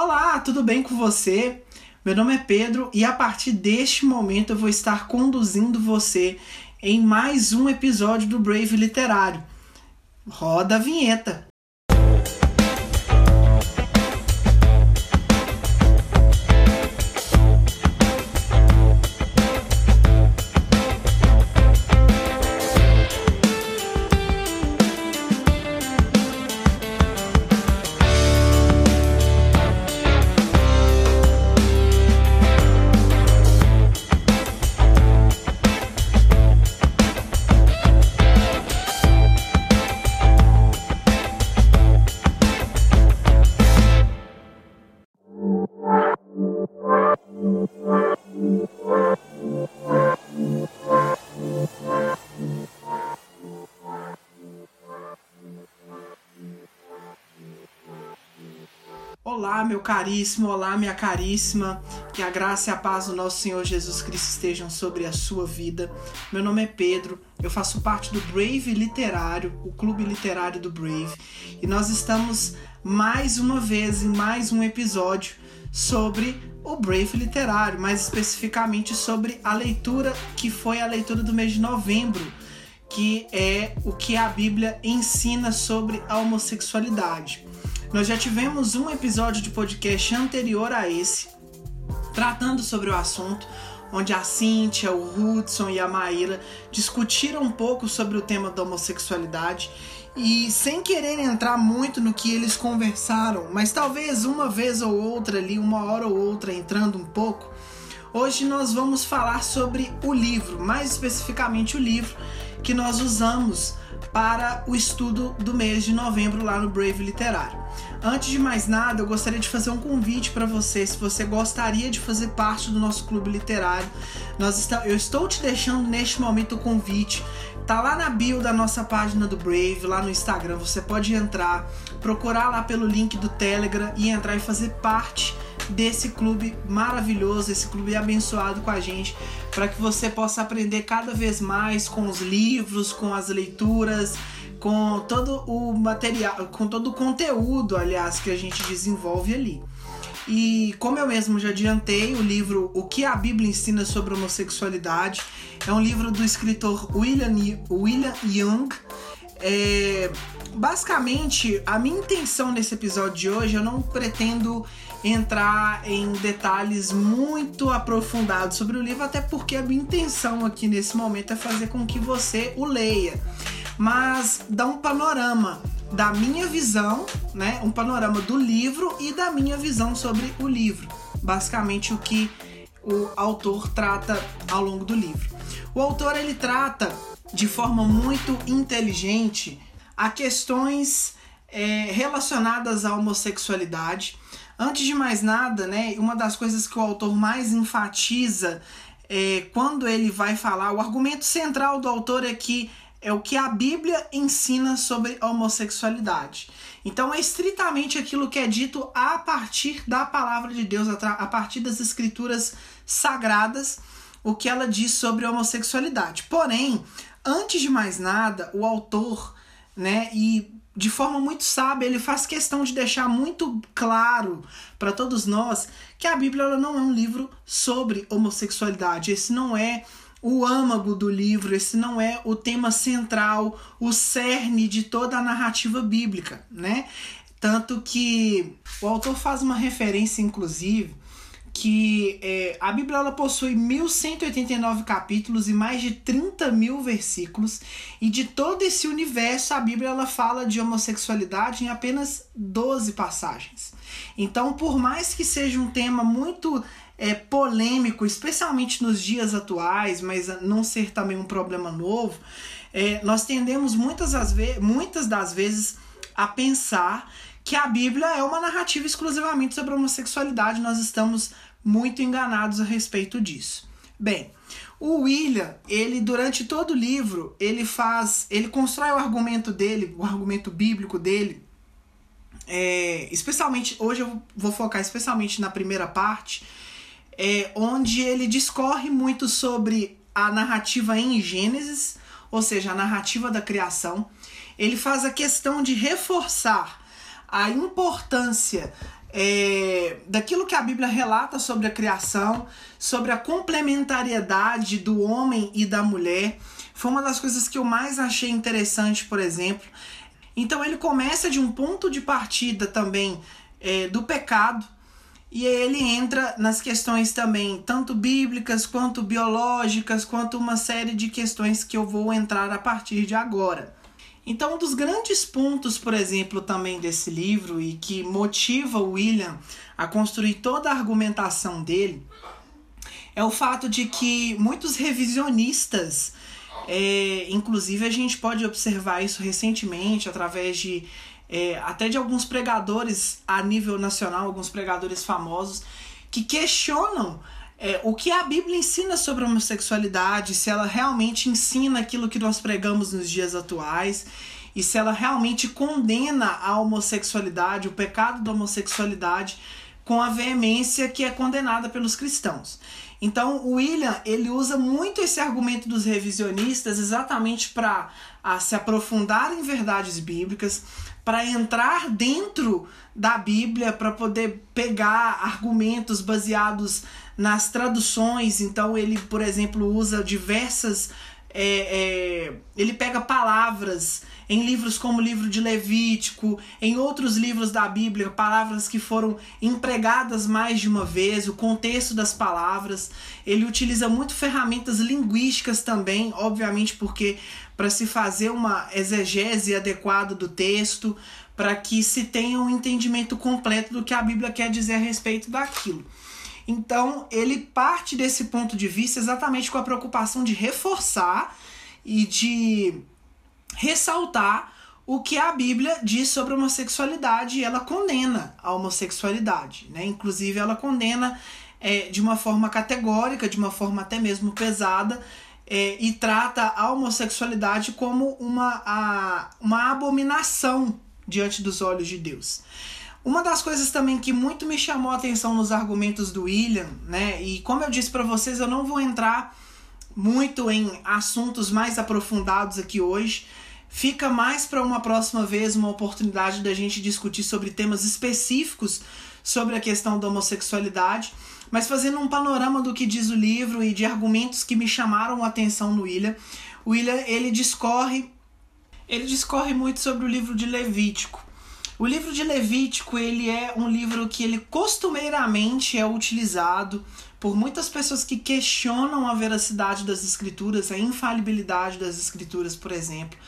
Olá, tudo bem com você? Meu nome é Pedro e a partir deste momento eu vou estar conduzindo você em mais um episódio do Brave Literário. Roda a vinheta! Caríssimo, olá, minha caríssima. Que a graça e a paz do nosso Senhor Jesus Cristo estejam sobre a sua vida. Meu nome é Pedro, eu faço parte do Brave Literário, o clube literário do Brave, e nós estamos mais uma vez em mais um episódio sobre o Brave Literário, mais especificamente sobre a leitura que foi a leitura do mês de novembro, que é o que a Bíblia ensina sobre a homossexualidade. Nós já tivemos um episódio de podcast anterior a esse, tratando sobre o assunto, onde a Cíntia, o Hudson e a Maíra discutiram um pouco sobre o tema da homossexualidade. E sem querer entrar muito no que eles conversaram, mas talvez uma vez ou outra ali, uma hora ou outra entrando um pouco, hoje nós vamos falar sobre o livro, mais especificamente o livro que nós usamos para o estudo do mês de novembro lá no Brave Literário. Antes de mais nada, eu gostaria de fazer um convite para você, se você gostaria de fazer parte do nosso clube literário. Nós está, eu estou te deixando neste momento o convite. Tá lá na bio da nossa página do Brave, lá no Instagram. Você pode entrar, procurar lá pelo link do Telegram e entrar e fazer parte desse clube maravilhoso, esse clube abençoado com a gente, para que você possa aprender cada vez mais com os livros, com as leituras, com todo o material, com todo o conteúdo, aliás, que a gente desenvolve ali. E como eu mesmo já adiantei, o livro O que a Bíblia ensina sobre homossexualidade é um livro do escritor William, William Young. É, basicamente, a minha intenção nesse episódio de hoje, eu não pretendo entrar em detalhes muito aprofundados sobre o livro, até porque a minha intenção aqui nesse momento é fazer com que você o leia. Mas dá um panorama da minha visão, né? Um panorama do livro e da minha visão sobre o livro. Basicamente o que o autor trata ao longo do livro. O autor ele trata de forma muito inteligente a questões é, relacionadas à homossexualidade, Antes de mais nada, né, uma das coisas que o autor mais enfatiza é, quando ele vai falar, o argumento central do autor é que é o que a Bíblia ensina sobre homossexualidade. Então é estritamente aquilo que é dito a partir da palavra de Deus, a partir das escrituras sagradas, o que ela diz sobre homossexualidade. Porém, antes de mais nada, o autor, né, e de forma muito sábia, ele faz questão de deixar muito claro para todos nós que a Bíblia não é um livro sobre homossexualidade. Esse não é o âmago do livro, esse não é o tema central, o cerne de toda a narrativa bíblica, né? Tanto que o autor faz uma referência, inclusive, que é, a Bíblia ela possui 1189 capítulos e mais de 30 mil versículos, e de todo esse universo a Bíblia ela fala de homossexualidade em apenas 12 passagens. Então, por mais que seja um tema muito é, polêmico, especialmente nos dias atuais, mas não ser também um problema novo, é, nós tendemos muitas das, muitas das vezes a pensar que a Bíblia é uma narrativa exclusivamente sobre homossexualidade. Nós estamos muito enganados a respeito disso. Bem, o William, ele durante todo o livro, ele faz, ele constrói o argumento dele, o argumento bíblico dele, é, especialmente hoje eu vou focar especialmente na primeira parte, é, onde ele discorre muito sobre a narrativa em Gênesis, ou seja, a narrativa da criação. Ele faz a questão de reforçar a importância é, daquilo que a Bíblia relata sobre a criação, sobre a complementariedade do homem e da mulher. Foi uma das coisas que eu mais achei interessante, por exemplo. Então ele começa de um ponto de partida também é, do pecado, e aí ele entra nas questões também, tanto bíblicas quanto biológicas, quanto uma série de questões que eu vou entrar a partir de agora. Então, um dos grandes pontos, por exemplo, também desse livro e que motiva o William a construir toda a argumentação dele é o fato de que muitos revisionistas, é, inclusive a gente pode observar isso recentemente através de é, até de alguns pregadores a nível nacional, alguns pregadores famosos, que questionam é, o que a Bíblia ensina sobre homossexualidade, se ela realmente ensina aquilo que nós pregamos nos dias atuais e se ela realmente condena a homossexualidade, o pecado da homossexualidade com a veemência que é condenada pelos cristãos. Então, o William ele usa muito esse argumento dos revisionistas exatamente para se aprofundar em verdades bíblicas, para entrar dentro da Bíblia, para poder pegar argumentos baseados nas traduções. Então, ele, por exemplo, usa diversas. É, é, ele pega palavras em livros como o livro de Levítico, em outros livros da Bíblia, palavras que foram empregadas mais de uma vez, o contexto das palavras. Ele utiliza muito ferramentas linguísticas também, obviamente, porque para se fazer uma exegese adequada do texto, para que se tenha um entendimento completo do que a Bíblia quer dizer a respeito daquilo. Então, ele parte desse ponto de vista exatamente com a preocupação de reforçar e de ressaltar o que a Bíblia diz sobre a homossexualidade e ela condena a homossexualidade. Né? Inclusive, ela condena é, de uma forma categórica, de uma forma até mesmo pesada, é, e trata a homossexualidade como uma, a, uma abominação diante dos olhos de Deus. Uma das coisas também que muito me chamou a atenção nos argumentos do William, né? E como eu disse para vocês, eu não vou entrar muito em assuntos mais aprofundados aqui hoje. Fica mais para uma próxima vez uma oportunidade da gente discutir sobre temas específicos sobre a questão da homossexualidade. Mas fazendo um panorama do que diz o livro e de argumentos que me chamaram a atenção no William, o William ele discorre ele discorre muito sobre o livro de Levítico. O livro de Levítico ele é um livro que ele costumeiramente é utilizado por muitas pessoas que questionam a veracidade das escrituras, a infalibilidade das escrituras, por exemplo.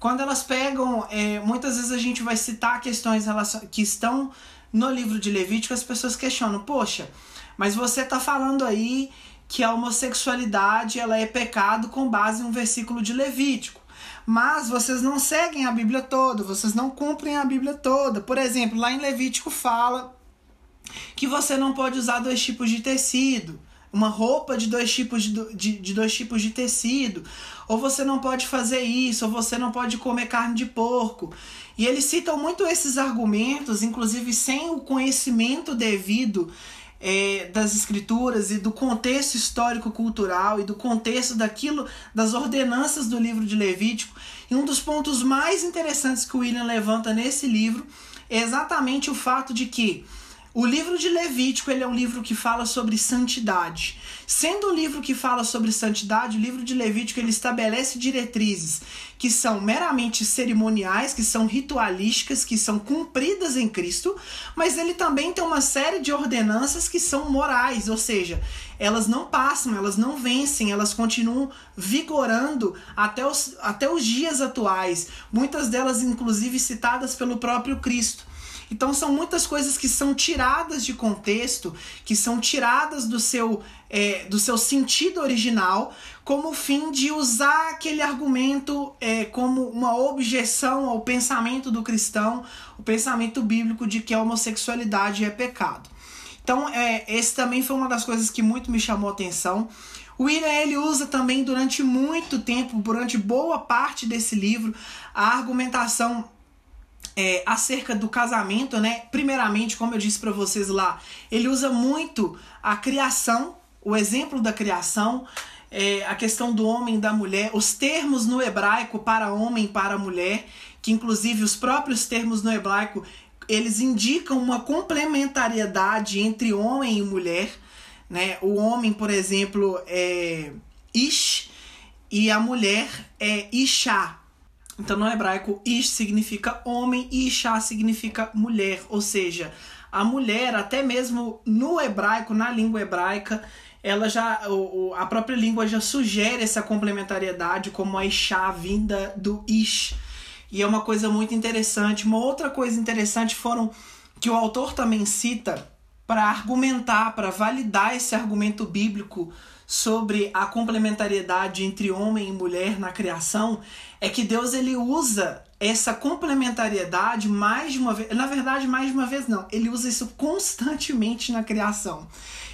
Quando elas pegam, é, muitas vezes a gente vai citar questões que estão no livro de Levítico, as pessoas questionam, poxa, mas você está falando aí que a homossexualidade ela é pecado com base em um versículo de Levítico. Mas vocês não seguem a Bíblia toda, vocês não cumprem a Bíblia toda. Por exemplo, lá em Levítico fala que você não pode usar dois tipos de tecido, uma roupa de dois tipos de, de, de, dois tipos de tecido, ou você não pode fazer isso, ou você não pode comer carne de porco. E eles citam muito esses argumentos, inclusive sem o conhecimento devido é, das escrituras e do contexto histórico-cultural e do contexto daquilo, das ordenanças do livro de Levítico. E um dos pontos mais interessantes que o William levanta nesse livro é exatamente o fato de que o livro de Levítico ele é um livro que fala sobre santidade. Sendo um livro que fala sobre santidade, o livro de Levítico ele estabelece diretrizes que são meramente cerimoniais, que são ritualísticas, que são cumpridas em Cristo, mas ele também tem uma série de ordenanças que são morais, ou seja, elas não passam, elas não vencem, elas continuam vigorando até os, até os dias atuais, muitas delas inclusive citadas pelo próprio Cristo. Então são muitas coisas que são tiradas de contexto, que são tiradas do seu, é, do seu sentido original, como fim de usar aquele argumento é, como uma objeção ao pensamento do cristão, o pensamento bíblico de que a homossexualidade é pecado. Então, é, esse também foi uma das coisas que muito me chamou a atenção. O William ele usa também durante muito tempo, durante boa parte desse livro, a argumentação é, acerca do casamento, né? Primeiramente, como eu disse para vocês lá, ele usa muito a criação, o exemplo da criação, é, a questão do homem e da mulher, os termos no hebraico para homem e para mulher, que inclusive os próprios termos no hebraico eles indicam uma complementariedade entre homem e mulher. Né? O homem, por exemplo, é Ish e a mulher é Isha. Então, no hebraico, Ish significa homem e Isha significa mulher. Ou seja, a mulher, até mesmo no hebraico, na língua hebraica, ela já a própria língua já sugere essa complementariedade como a Isha vinda do Ish. E é uma coisa muito interessante. Uma outra coisa interessante foram que o autor também cita para argumentar, para validar esse argumento bíblico sobre a complementariedade entre homem e mulher na criação, é que Deus ele usa essa complementariedade mais de uma vez, na verdade mais de uma vez não, ele usa isso constantemente na criação.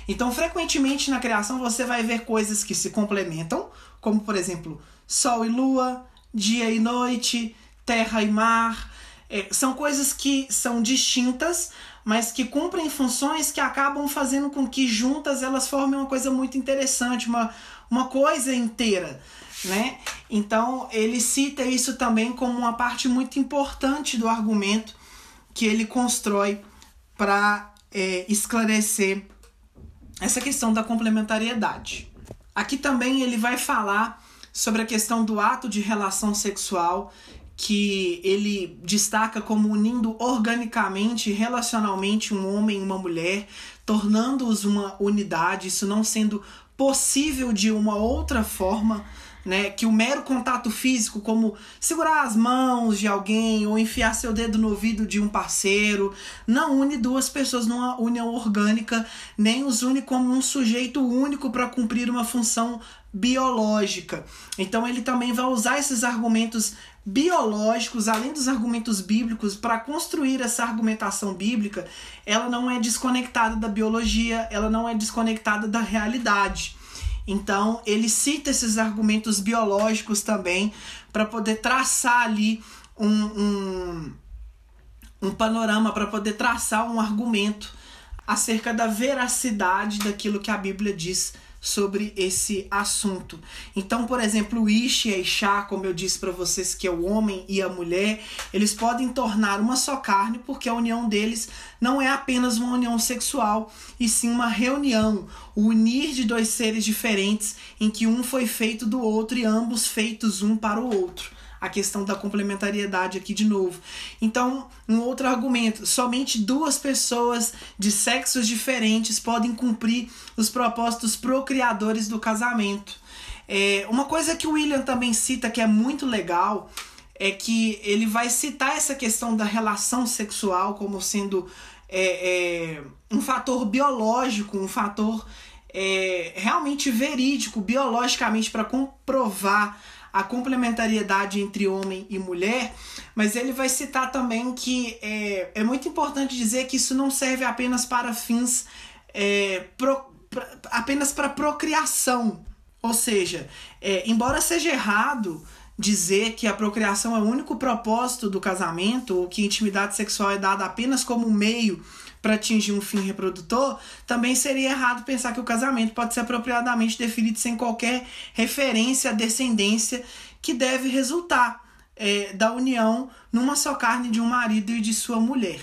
Então, frequentemente na criação você vai ver coisas que se complementam, como por exemplo, sol e lua, dia e noite, terra e mar. É, são coisas que são distintas, mas que cumprem funções que acabam fazendo com que juntas elas formem uma coisa muito interessante, uma, uma coisa inteira. Né? Então ele cita isso também como uma parte muito importante do argumento que ele constrói para é, esclarecer essa questão da complementariedade. Aqui também ele vai falar sobre a questão do ato de relação sexual que ele destaca como unindo organicamente, relacionalmente um homem e uma mulher, tornando-os uma unidade, isso não sendo possível de uma outra forma, né? Que o mero contato físico, como segurar as mãos de alguém ou enfiar seu dedo no ouvido de um parceiro, não une duas pessoas numa união orgânica, nem os une como um sujeito único para cumprir uma função biológica. Então ele também vai usar esses argumentos biológicos, além dos argumentos bíblicos, para construir essa argumentação bíblica, ela não é desconectada da biologia, ela não é desconectada da realidade. Então, ele cita esses argumentos biológicos também para poder traçar ali um, um, um panorama, para poder traçar um argumento acerca da veracidade daquilo que a Bíblia diz sobre esse assunto. Então, por exemplo, o Ish e Isha, como eu disse para vocês, que é o homem e a mulher, eles podem tornar uma só carne porque a união deles não é apenas uma união sexual, e sim uma reunião, o unir de dois seres diferentes em que um foi feito do outro e ambos feitos um para o outro a questão da complementariedade aqui de novo. Então, um outro argumento: somente duas pessoas de sexos diferentes podem cumprir os propósitos procriadores do casamento. É, uma coisa que o William também cita que é muito legal é que ele vai citar essa questão da relação sexual como sendo é, é, um fator biológico, um fator é, realmente verídico, biologicamente, para comprovar a complementariedade entre homem e mulher, mas ele vai citar também que é, é muito importante dizer que isso não serve apenas para fins é, pro, pra, apenas para procriação. Ou seja, é, embora seja errado dizer que a procriação é o único propósito do casamento, ou que intimidade sexual é dada apenas como meio para atingir um fim reprodutor, também seria errado pensar que o casamento pode ser apropriadamente definido sem qualquer referência à descendência que deve resultar é, da união numa só carne de um marido e de sua mulher.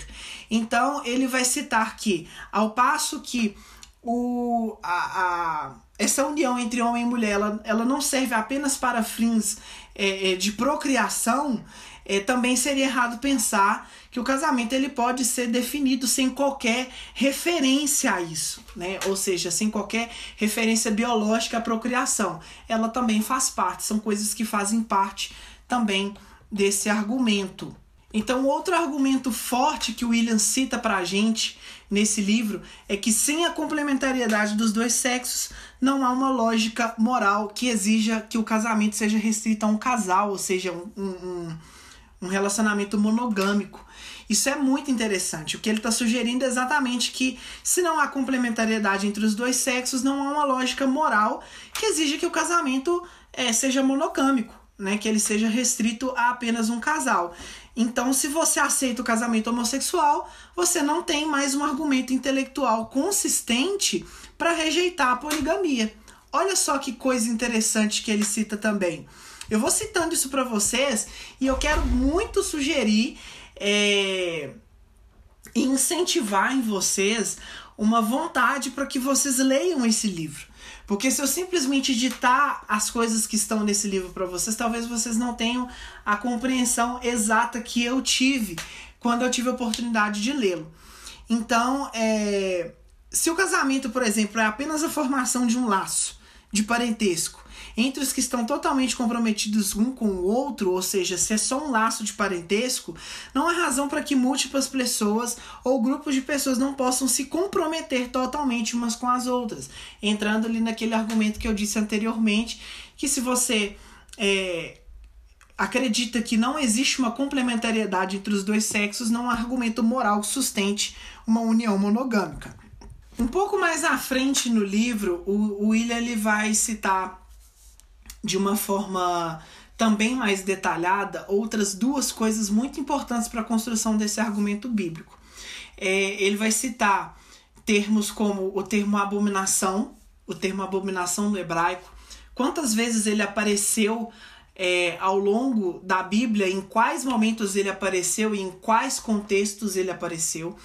Então ele vai citar que, ao passo que o, a, a, essa união entre homem e mulher ela, ela não serve apenas para fins é, é de procriação, é, também seria errado pensar que o casamento ele pode ser definido sem qualquer referência a isso, né? Ou seja, sem qualquer referência biológica à procriação. Ela também faz parte, são coisas que fazem parte também desse argumento. Então, outro argumento forte que o William cita para a gente nesse livro é que sem a complementariedade dos dois sexos não há uma lógica moral que exija que o casamento seja restrito a um casal, ou seja, um, um um relacionamento monogâmico. Isso é muito interessante. O que ele está sugerindo é exatamente que, se não há complementariedade entre os dois sexos, não há uma lógica moral que exige que o casamento é, seja monogâmico, né? que ele seja restrito a apenas um casal. Então, se você aceita o casamento homossexual, você não tem mais um argumento intelectual consistente para rejeitar a poligamia. Olha só que coisa interessante que ele cita também. Eu vou citando isso para vocês e eu quero muito sugerir é, e incentivar em vocês uma vontade para que vocês leiam esse livro. Porque se eu simplesmente ditar as coisas que estão nesse livro para vocês, talvez vocês não tenham a compreensão exata que eu tive quando eu tive a oportunidade de lê-lo. Então, é, se o casamento, por exemplo, é apenas a formação de um laço de parentesco entre os que estão totalmente comprometidos um com o outro, ou seja, se é só um laço de parentesco, não há razão para que múltiplas pessoas ou grupos de pessoas não possam se comprometer totalmente umas com as outras. Entrando ali naquele argumento que eu disse anteriormente, que se você é, acredita que não existe uma complementariedade entre os dois sexos, não há argumento moral que sustente uma união monogâmica. Um pouco mais à frente no livro, o, William ele vai citar de uma forma também mais detalhada outras duas coisas muito importantes para a construção desse argumento bíblico. É, ele vai citar termos como o termo abominação, o termo abominação no hebraico, quantas vezes ele apareceu é, ao longo da Bíblia, em quais momentos ele apareceu e em quais contextos ele apareceu.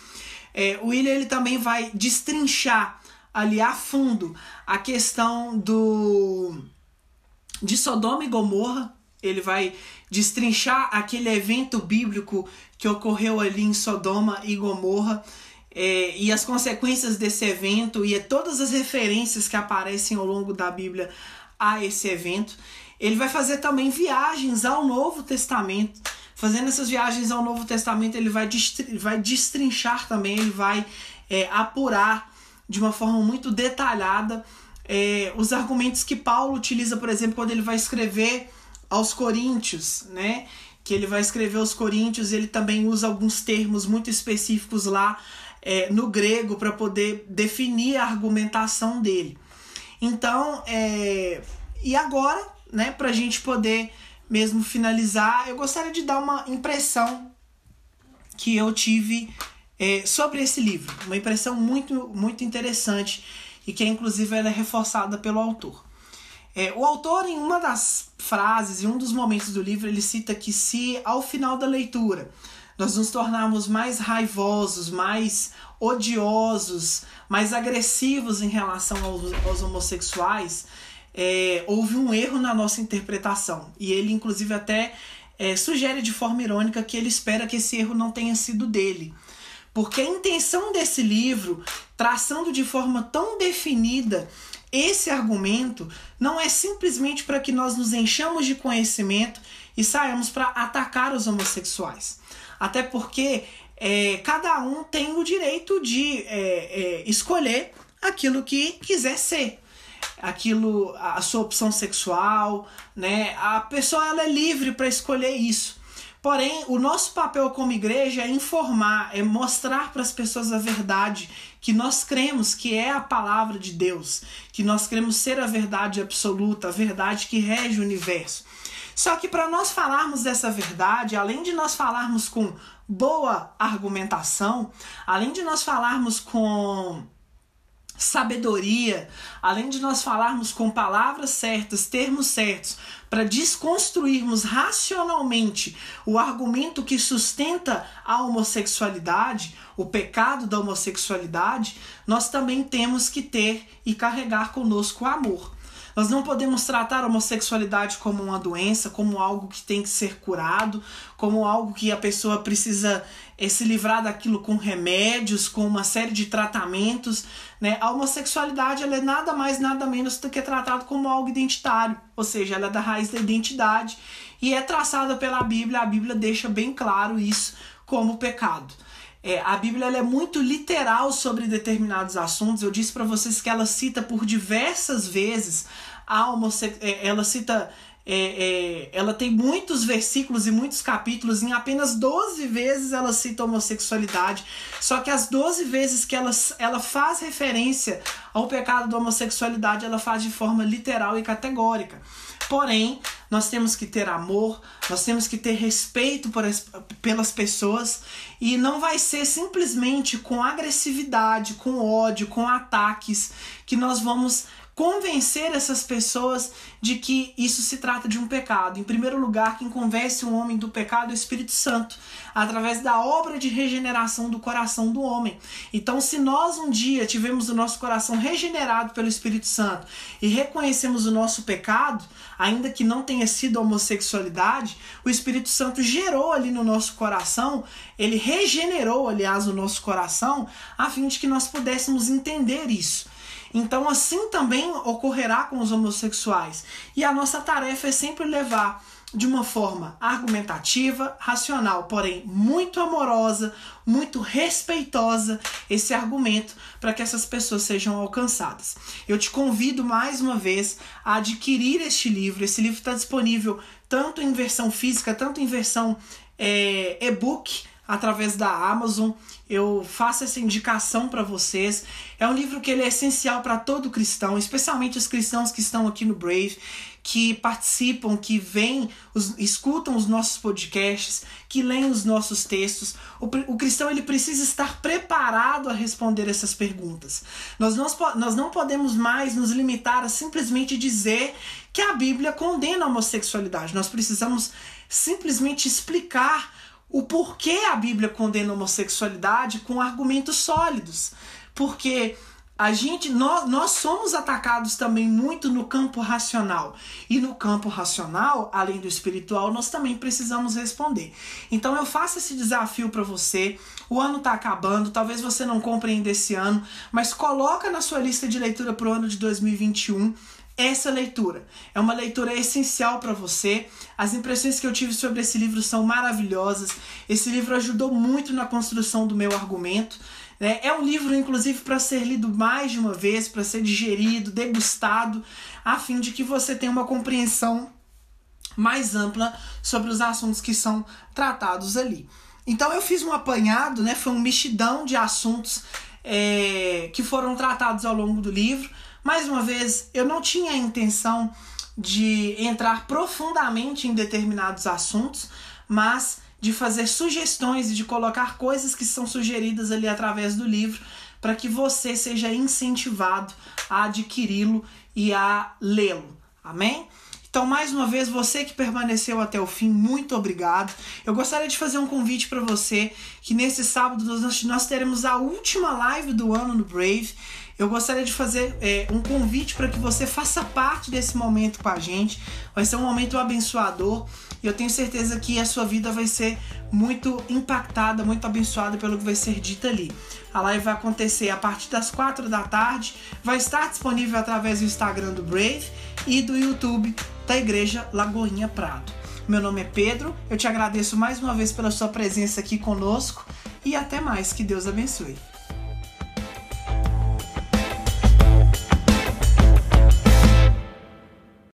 É, o William ele também vai destrinchar ali a fundo a questão do de Sodoma e Gomorra. Ele vai destrinchar aquele evento bíblico que ocorreu ali em Sodoma e Gomorra é, e as consequências desse evento e todas as referências que aparecem ao longo da Bíblia a esse evento. Ele vai fazer também viagens ao Novo Testamento. Fazendo essas viagens ao Novo Testamento, ele vai, vai destrinchar também, ele vai é, apurar de uma forma muito detalhada é, os argumentos que Paulo utiliza, por exemplo, quando ele vai escrever aos Coríntios, né? Que ele vai escrever aos Coríntios, ele também usa alguns termos muito específicos lá é, no grego para poder definir a argumentação dele. Então, é, e agora, né, para a gente poder mesmo finalizar, eu gostaria de dar uma impressão que eu tive é, sobre esse livro, uma impressão muito, muito interessante e que inclusive ela é reforçada pelo autor. É, o autor, em uma das frases, em um dos momentos do livro, ele cita que se ao final da leitura nós nos tornarmos mais raivosos, mais odiosos, mais agressivos em relação aos, aos homossexuais, é, houve um erro na nossa interpretação. E ele, inclusive, até é, sugere de forma irônica que ele espera que esse erro não tenha sido dele. Porque a intenção desse livro, traçando de forma tão definida esse argumento, não é simplesmente para que nós nos enchamos de conhecimento e saímos para atacar os homossexuais. Até porque é, cada um tem o direito de é, é, escolher aquilo que quiser ser. Aquilo a sua opção sexual né? A pessoa ela é livre para escolher isso Porém, o nosso papel como igreja é informar, é mostrar para as pessoas a verdade que nós cremos que é a palavra de Deus, que nós cremos ser a verdade absoluta, a verdade que rege o universo. Só que para nós falarmos dessa verdade, além de nós falarmos com boa argumentação, além de nós falarmos com sabedoria, além de nós falarmos com palavras certas, termos certos, para desconstruirmos racionalmente o argumento que sustenta a homossexualidade, o pecado da homossexualidade, nós também temos que ter e carregar conosco o amor. Nós não podemos tratar a homossexualidade como uma doença, como algo que tem que ser curado, como algo que a pessoa precisa é, se livrar daquilo com remédios, com uma série de tratamentos. Né? A homossexualidade ela é nada mais, nada menos do que tratado como algo identitário, ou seja, ela é da raiz da identidade e é traçada pela Bíblia. A Bíblia deixa bem claro isso como pecado. É, a Bíblia é muito literal sobre determinados assuntos. Eu disse para vocês que ela cita por diversas vezes a. É, ela cita. É, é, ela tem muitos versículos e muitos capítulos, em apenas 12 vezes ela cita homossexualidade. Só que as 12 vezes que ela, ela faz referência ao pecado da homossexualidade, ela faz de forma literal e categórica. Porém, nós temos que ter amor, nós temos que ter respeito por as, pelas pessoas e não vai ser simplesmente com agressividade, com ódio, com ataques que nós vamos convencer essas pessoas de que isso se trata de um pecado. Em primeiro lugar, quem convence um homem do pecado é o Espírito Santo, através da obra de regeneração do coração do homem. Então, se nós um dia tivemos o nosso coração regenerado pelo Espírito Santo e reconhecemos o nosso pecado, ainda que não tenha sido homossexualidade, o Espírito Santo gerou ali no nosso coração, ele regenerou, aliás, o nosso coração, a fim de que nós pudéssemos entender isso. Então, assim também ocorrerá com os homossexuais. E a nossa tarefa é sempre levar de uma forma argumentativa, racional, porém muito amorosa, muito respeitosa esse argumento para que essas pessoas sejam alcançadas. Eu te convido mais uma vez a adquirir este livro. Esse livro está disponível tanto em versão física, tanto em versão é, e-book através da Amazon. Eu faço essa indicação para vocês. É um livro que ele é essencial para todo cristão, especialmente os cristãos que estão aqui no Brave, que participam, que vêm, os, escutam os nossos podcasts, que leem os nossos textos. O, o cristão ele precisa estar preparado a responder essas perguntas. Nós não, nós não podemos mais nos limitar a simplesmente dizer que a Bíblia condena a homossexualidade. Nós precisamos simplesmente explicar o porquê a Bíblia condena a homossexualidade com argumentos sólidos. Porque a gente nós, nós somos atacados também muito no campo racional. E no campo racional, além do espiritual, nós também precisamos responder. Então eu faço esse desafio para você. O ano está acabando, talvez você não compreenda esse ano, mas coloca na sua lista de leitura para o ano de 2021 essa leitura. É uma leitura essencial para você. As impressões que eu tive sobre esse livro são maravilhosas. Esse livro ajudou muito na construção do meu argumento. Né? É um livro, inclusive, para ser lido mais de uma vez, para ser digerido, degustado, a fim de que você tenha uma compreensão mais ampla sobre os assuntos que são tratados ali. Então eu fiz um apanhado, né? Foi um mexidão de assuntos é, que foram tratados ao longo do livro mais uma vez, eu não tinha a intenção de entrar profundamente em determinados assuntos, mas de fazer sugestões e de colocar coisas que são sugeridas ali através do livro para que você seja incentivado a adquiri-lo e a lê-lo. Amém? Então, mais uma vez, você que permaneceu até o fim, muito obrigado. Eu gostaria de fazer um convite para você que nesse sábado nós, nós teremos a última live do ano no Brave eu gostaria de fazer é, um convite para que você faça parte desse momento com a gente. Vai ser um momento abençoador e eu tenho certeza que a sua vida vai ser muito impactada, muito abençoada pelo que vai ser dito ali. A live vai acontecer a partir das quatro da tarde, vai estar disponível através do Instagram do Brave e do YouTube da Igreja Lagoinha Prado. Meu nome é Pedro, eu te agradeço mais uma vez pela sua presença aqui conosco e até mais, que Deus abençoe.